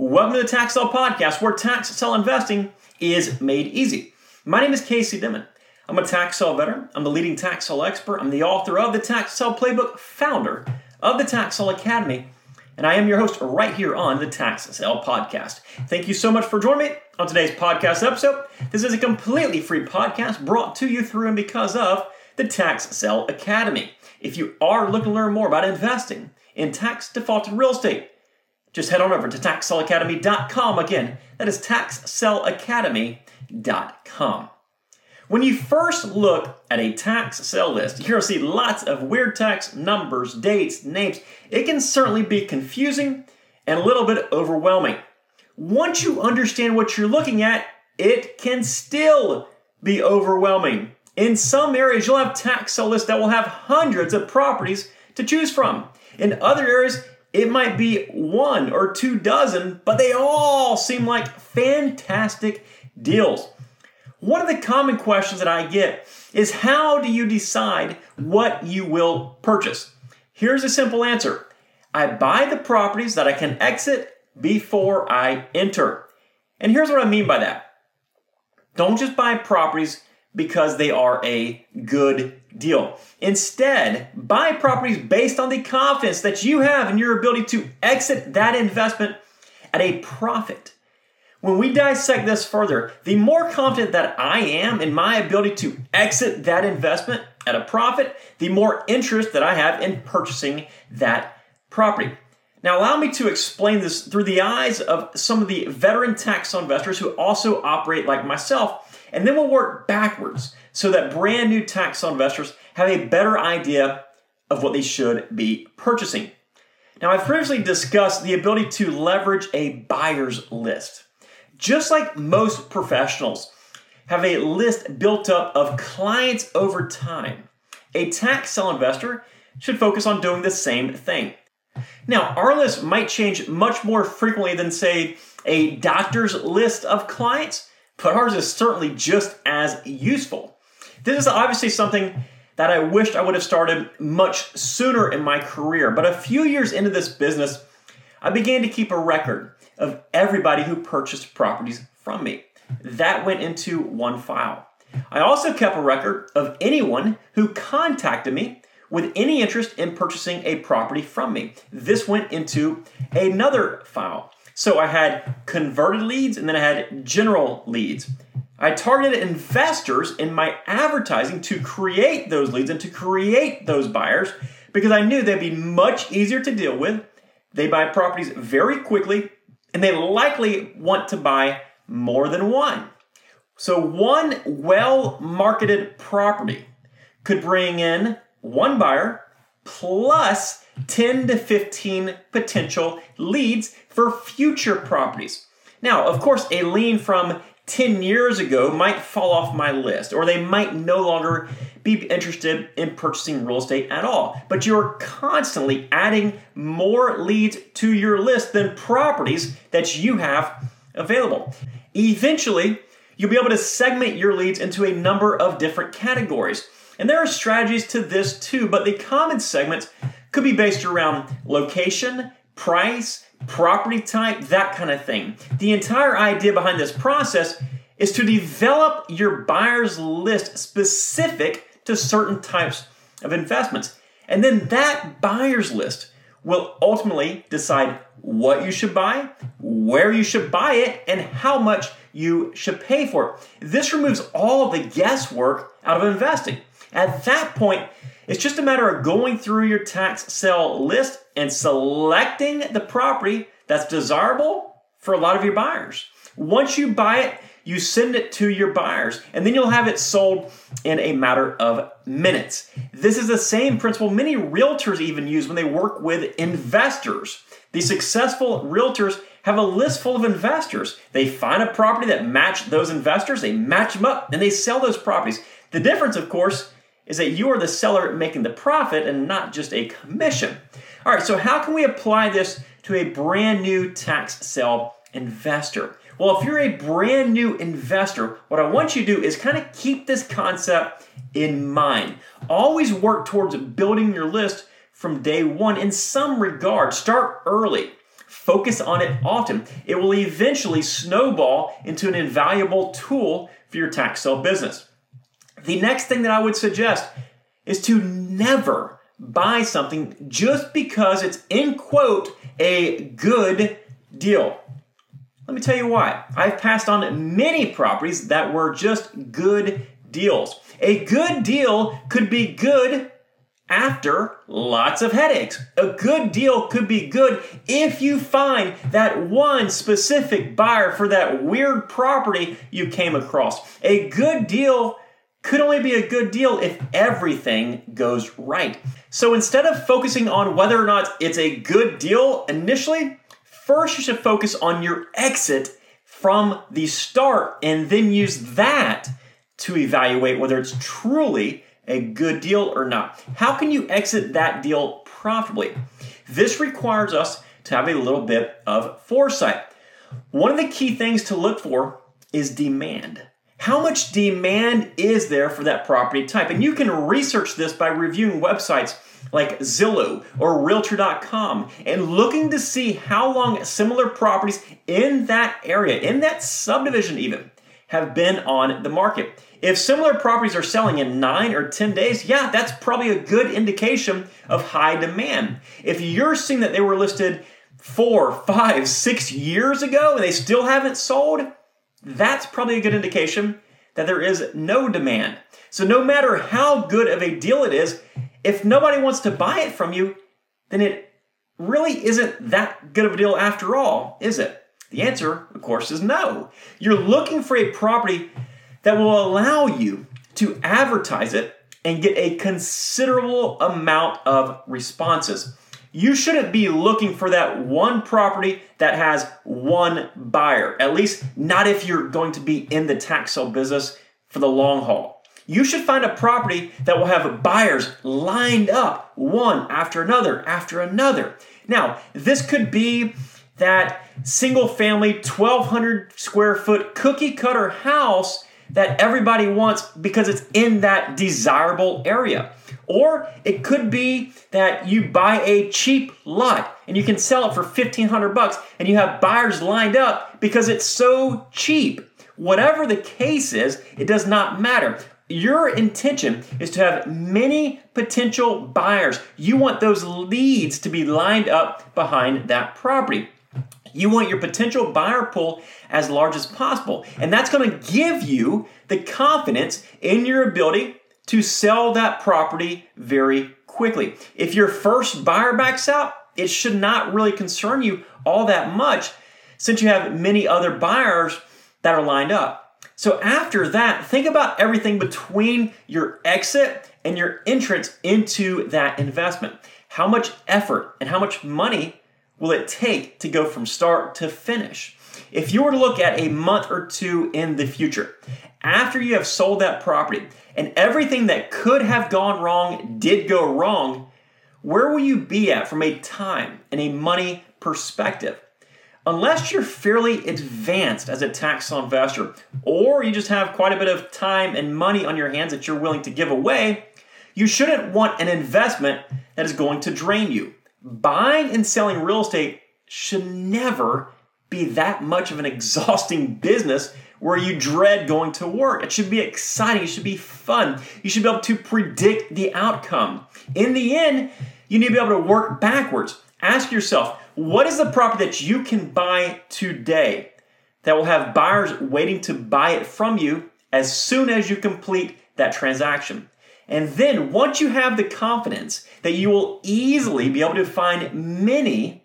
Welcome to the Tax Sale Podcast, where tax sale investing is made easy. My name is Casey Diamond. I'm a tax sale veteran. I'm the leading tax sale expert. I'm the author of the Tax Sale Playbook, founder of the Tax Sale Academy, and I am your host right here on the Tax Sale Podcast. Thank you so much for joining me on today's podcast episode. This is a completely free podcast brought to you through and because of the Tax Sale Academy. If you are looking to learn more about investing in tax defaulted real estate, just head on over to taxsaleacademy.com. Again, that is taxsaleacademy.com. When you first look at a tax sale list, you're going to see lots of weird tax numbers, dates, names. It can certainly be confusing and a little bit overwhelming. Once you understand what you're looking at, it can still be overwhelming. In some areas, you'll have tax sale lists that will have hundreds of properties to choose from. In other areas, it might be one or two dozen, but they all seem like fantastic deals. One of the common questions that I get is how do you decide what you will purchase? Here's a simple answer I buy the properties that I can exit before I enter. And here's what I mean by that don't just buy properties because they are a good deal. Instead, buy properties based on the confidence that you have in your ability to exit that investment at a profit. When we dissect this further, the more confident that I am in my ability to exit that investment at a profit, the more interest that I have in purchasing that property. Now, allow me to explain this through the eyes of some of the veteran tax investors who also operate like myself and then we'll work backwards so that brand new tax investors have a better idea of what they should be purchasing. Now, I've previously discussed the ability to leverage a buyer's list. Just like most professionals have a list built up of clients over time, a tax sale investor should focus on doing the same thing. Now, our list might change much more frequently than, say, a doctor's list of clients, but ours is certainly just as useful. This is obviously something that I wished I would have started much sooner in my career, but a few years into this business, I began to keep a record of everybody who purchased properties from me. That went into one file. I also kept a record of anyone who contacted me with any interest in purchasing a property from me. This went into another file. So I had converted leads and then I had general leads. I targeted investors in my advertising to create those leads and to create those buyers because I knew they'd be much easier to deal with. They buy properties very quickly and they likely want to buy more than one. So, one well marketed property could bring in one buyer plus 10 to 15 potential leads for future properties. Now, of course, a lien from 10 years ago might fall off my list, or they might no longer be interested in purchasing real estate at all. But you're constantly adding more leads to your list than properties that you have available. Eventually, you'll be able to segment your leads into a number of different categories. And there are strategies to this too, but the common segments could be based around location, price, property type, that kind of thing. The entire idea behind this process is to develop your buyer's list specific to certain types of investments. And then that buyer's list will ultimately decide what you should buy, where you should buy it, and how much you should pay for it. This removes all the guesswork out of investing. At that point, it's just a matter of going through your tax sale list and selecting the property that's desirable for a lot of your buyers. Once you buy it, you send it to your buyers, and then you'll have it sold in a matter of minutes. This is the same principle many realtors even use when they work with investors. The successful realtors have a list full of investors. They find a property that match those investors, they match them up, and they sell those properties. The difference, of course, is that you are the seller making the profit and not just a commission. All right, so how can we apply this to a brand new tax sale investor? Well, if you're a brand new investor, what I want you to do is kind of keep this concept in mind. Always work towards building your list from day one in some regard. Start early. focus on it often, it will eventually snowball into an invaluable tool for your tax sale business. The next thing that I would suggest is to never buy something just because it's in quote a good deal. Let me tell you why. I've passed on many properties that were just good deals. A good deal could be good after lots of headaches. A good deal could be good if you find that one specific buyer for that weird property you came across. A good deal could only be a good deal if everything goes right. So instead of focusing on whether or not it's a good deal initially, first you should focus on your exit from the start and then use that to evaluate whether it's truly a good deal or not. How can you exit that deal profitably? This requires us to have a little bit of foresight. One of the key things to look for is demand. How much demand is there for that property type? And you can research this by reviewing websites like Zillow or Realtor.com and looking to see how long similar properties in that area, in that subdivision even, have been on the market. If similar properties are selling in nine or 10 days, yeah, that's probably a good indication of high demand. If you're seeing that they were listed four, five, six years ago and they still haven't sold, that's probably a good indication that there is no demand. So, no matter how good of a deal it is, if nobody wants to buy it from you, then it really isn't that good of a deal after all, is it? The answer, of course, is no. You're looking for a property that will allow you to advertise it and get a considerable amount of responses. You shouldn't be looking for that one property that has one buyer, at least not if you're going to be in the tax sale business for the long haul. You should find a property that will have buyers lined up one after another after another. Now, this could be that single family 1200 square foot cookie cutter house that everybody wants because it's in that desirable area. Or it could be that you buy a cheap lot and you can sell it for 1500 bucks and you have buyers lined up because it's so cheap. Whatever the case is, it does not matter. Your intention is to have many potential buyers. You want those leads to be lined up behind that property. You want your potential buyer pool as large as possible. And that's going to give you the confidence in your ability to sell that property very quickly. If your first buyer backs out, it should not really concern you all that much since you have many other buyers that are lined up. So after that, think about everything between your exit and your entrance into that investment. How much effort and how much money will it take to go from start to finish? If you were to look at a month or two in the future, after you have sold that property and everything that could have gone wrong did go wrong, where will you be at from a time and a money perspective? Unless you're fairly advanced as a tax investor, or you just have quite a bit of time and money on your hands that you're willing to give away, you shouldn't want an investment that is going to drain you. Buying and selling real estate should never be that much of an exhausting business where you dread going to work. It should be exciting. It should be fun. You should be able to predict the outcome. In the end, you need to be able to work backwards. Ask yourself, what is the property that you can buy today that will have buyers waiting to buy it from you as soon as you complete that transaction? And then once you have the confidence that you will easily be able to find many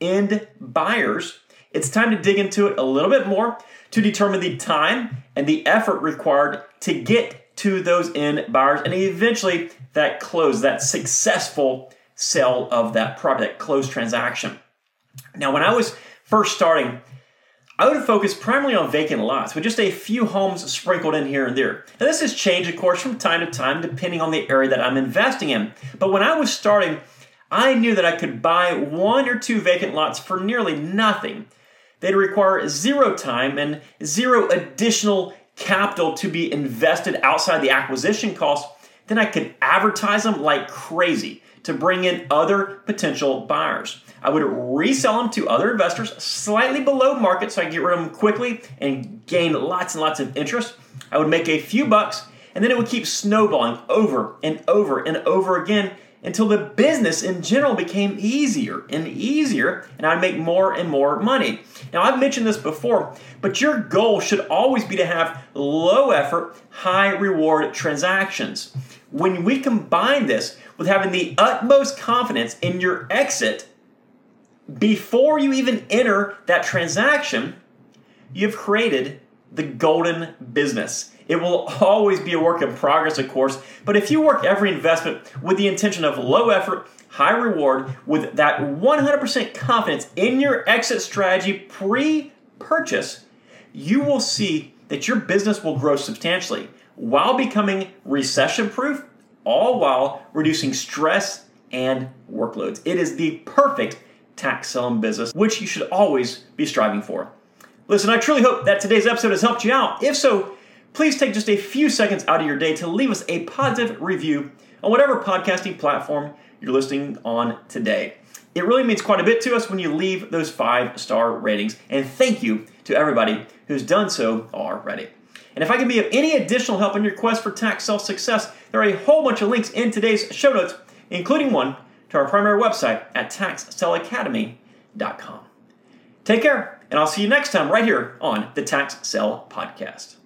end buyers, it's time to dig into it a little bit more to determine the time and the effort required to get to those end buyers and eventually that close, that successful sale of that property, that closed transaction. Now, when I was first starting, I would focus primarily on vacant lots with just a few homes sprinkled in here and there. Now, this has changed, of course, from time to time depending on the area that I'm investing in. But when I was starting, I knew that I could buy one or two vacant lots for nearly nothing. They'd require zero time and zero additional capital to be invested outside the acquisition cost. Then I could advertise them like crazy to bring in other potential buyers. I would resell them to other investors slightly below market so I get rid of them quickly and gain lots and lots of interest. I would make a few bucks and then it would keep snowballing over and over and over again until the business in general became easier and easier and I'd make more and more money. Now, I've mentioned this before, but your goal should always be to have low effort, high reward transactions. When we combine this with having the utmost confidence in your exit before you even enter that transaction, you've created the golden business. It will always be a work in progress, of course, but if you work every investment with the intention of low effort, high reward, with that 100% confidence in your exit strategy pre purchase, you will see that your business will grow substantially while becoming recession proof, all while reducing stress and workloads. It is the perfect tax selling business, which you should always be striving for. Listen, I truly hope that today's episode has helped you out. If so, please take just a few seconds out of your day to leave us a positive review on whatever podcasting platform you're listening on today. It really means quite a bit to us when you leave those five star ratings, and thank you to everybody who's done so already. And if I can be of any additional help in your quest for tax sale success, there are a whole bunch of links in today's show notes, including one to our primary website at taxsaleacademy.com. Take care, and I'll see you next time right here on the Tax Sale Podcast.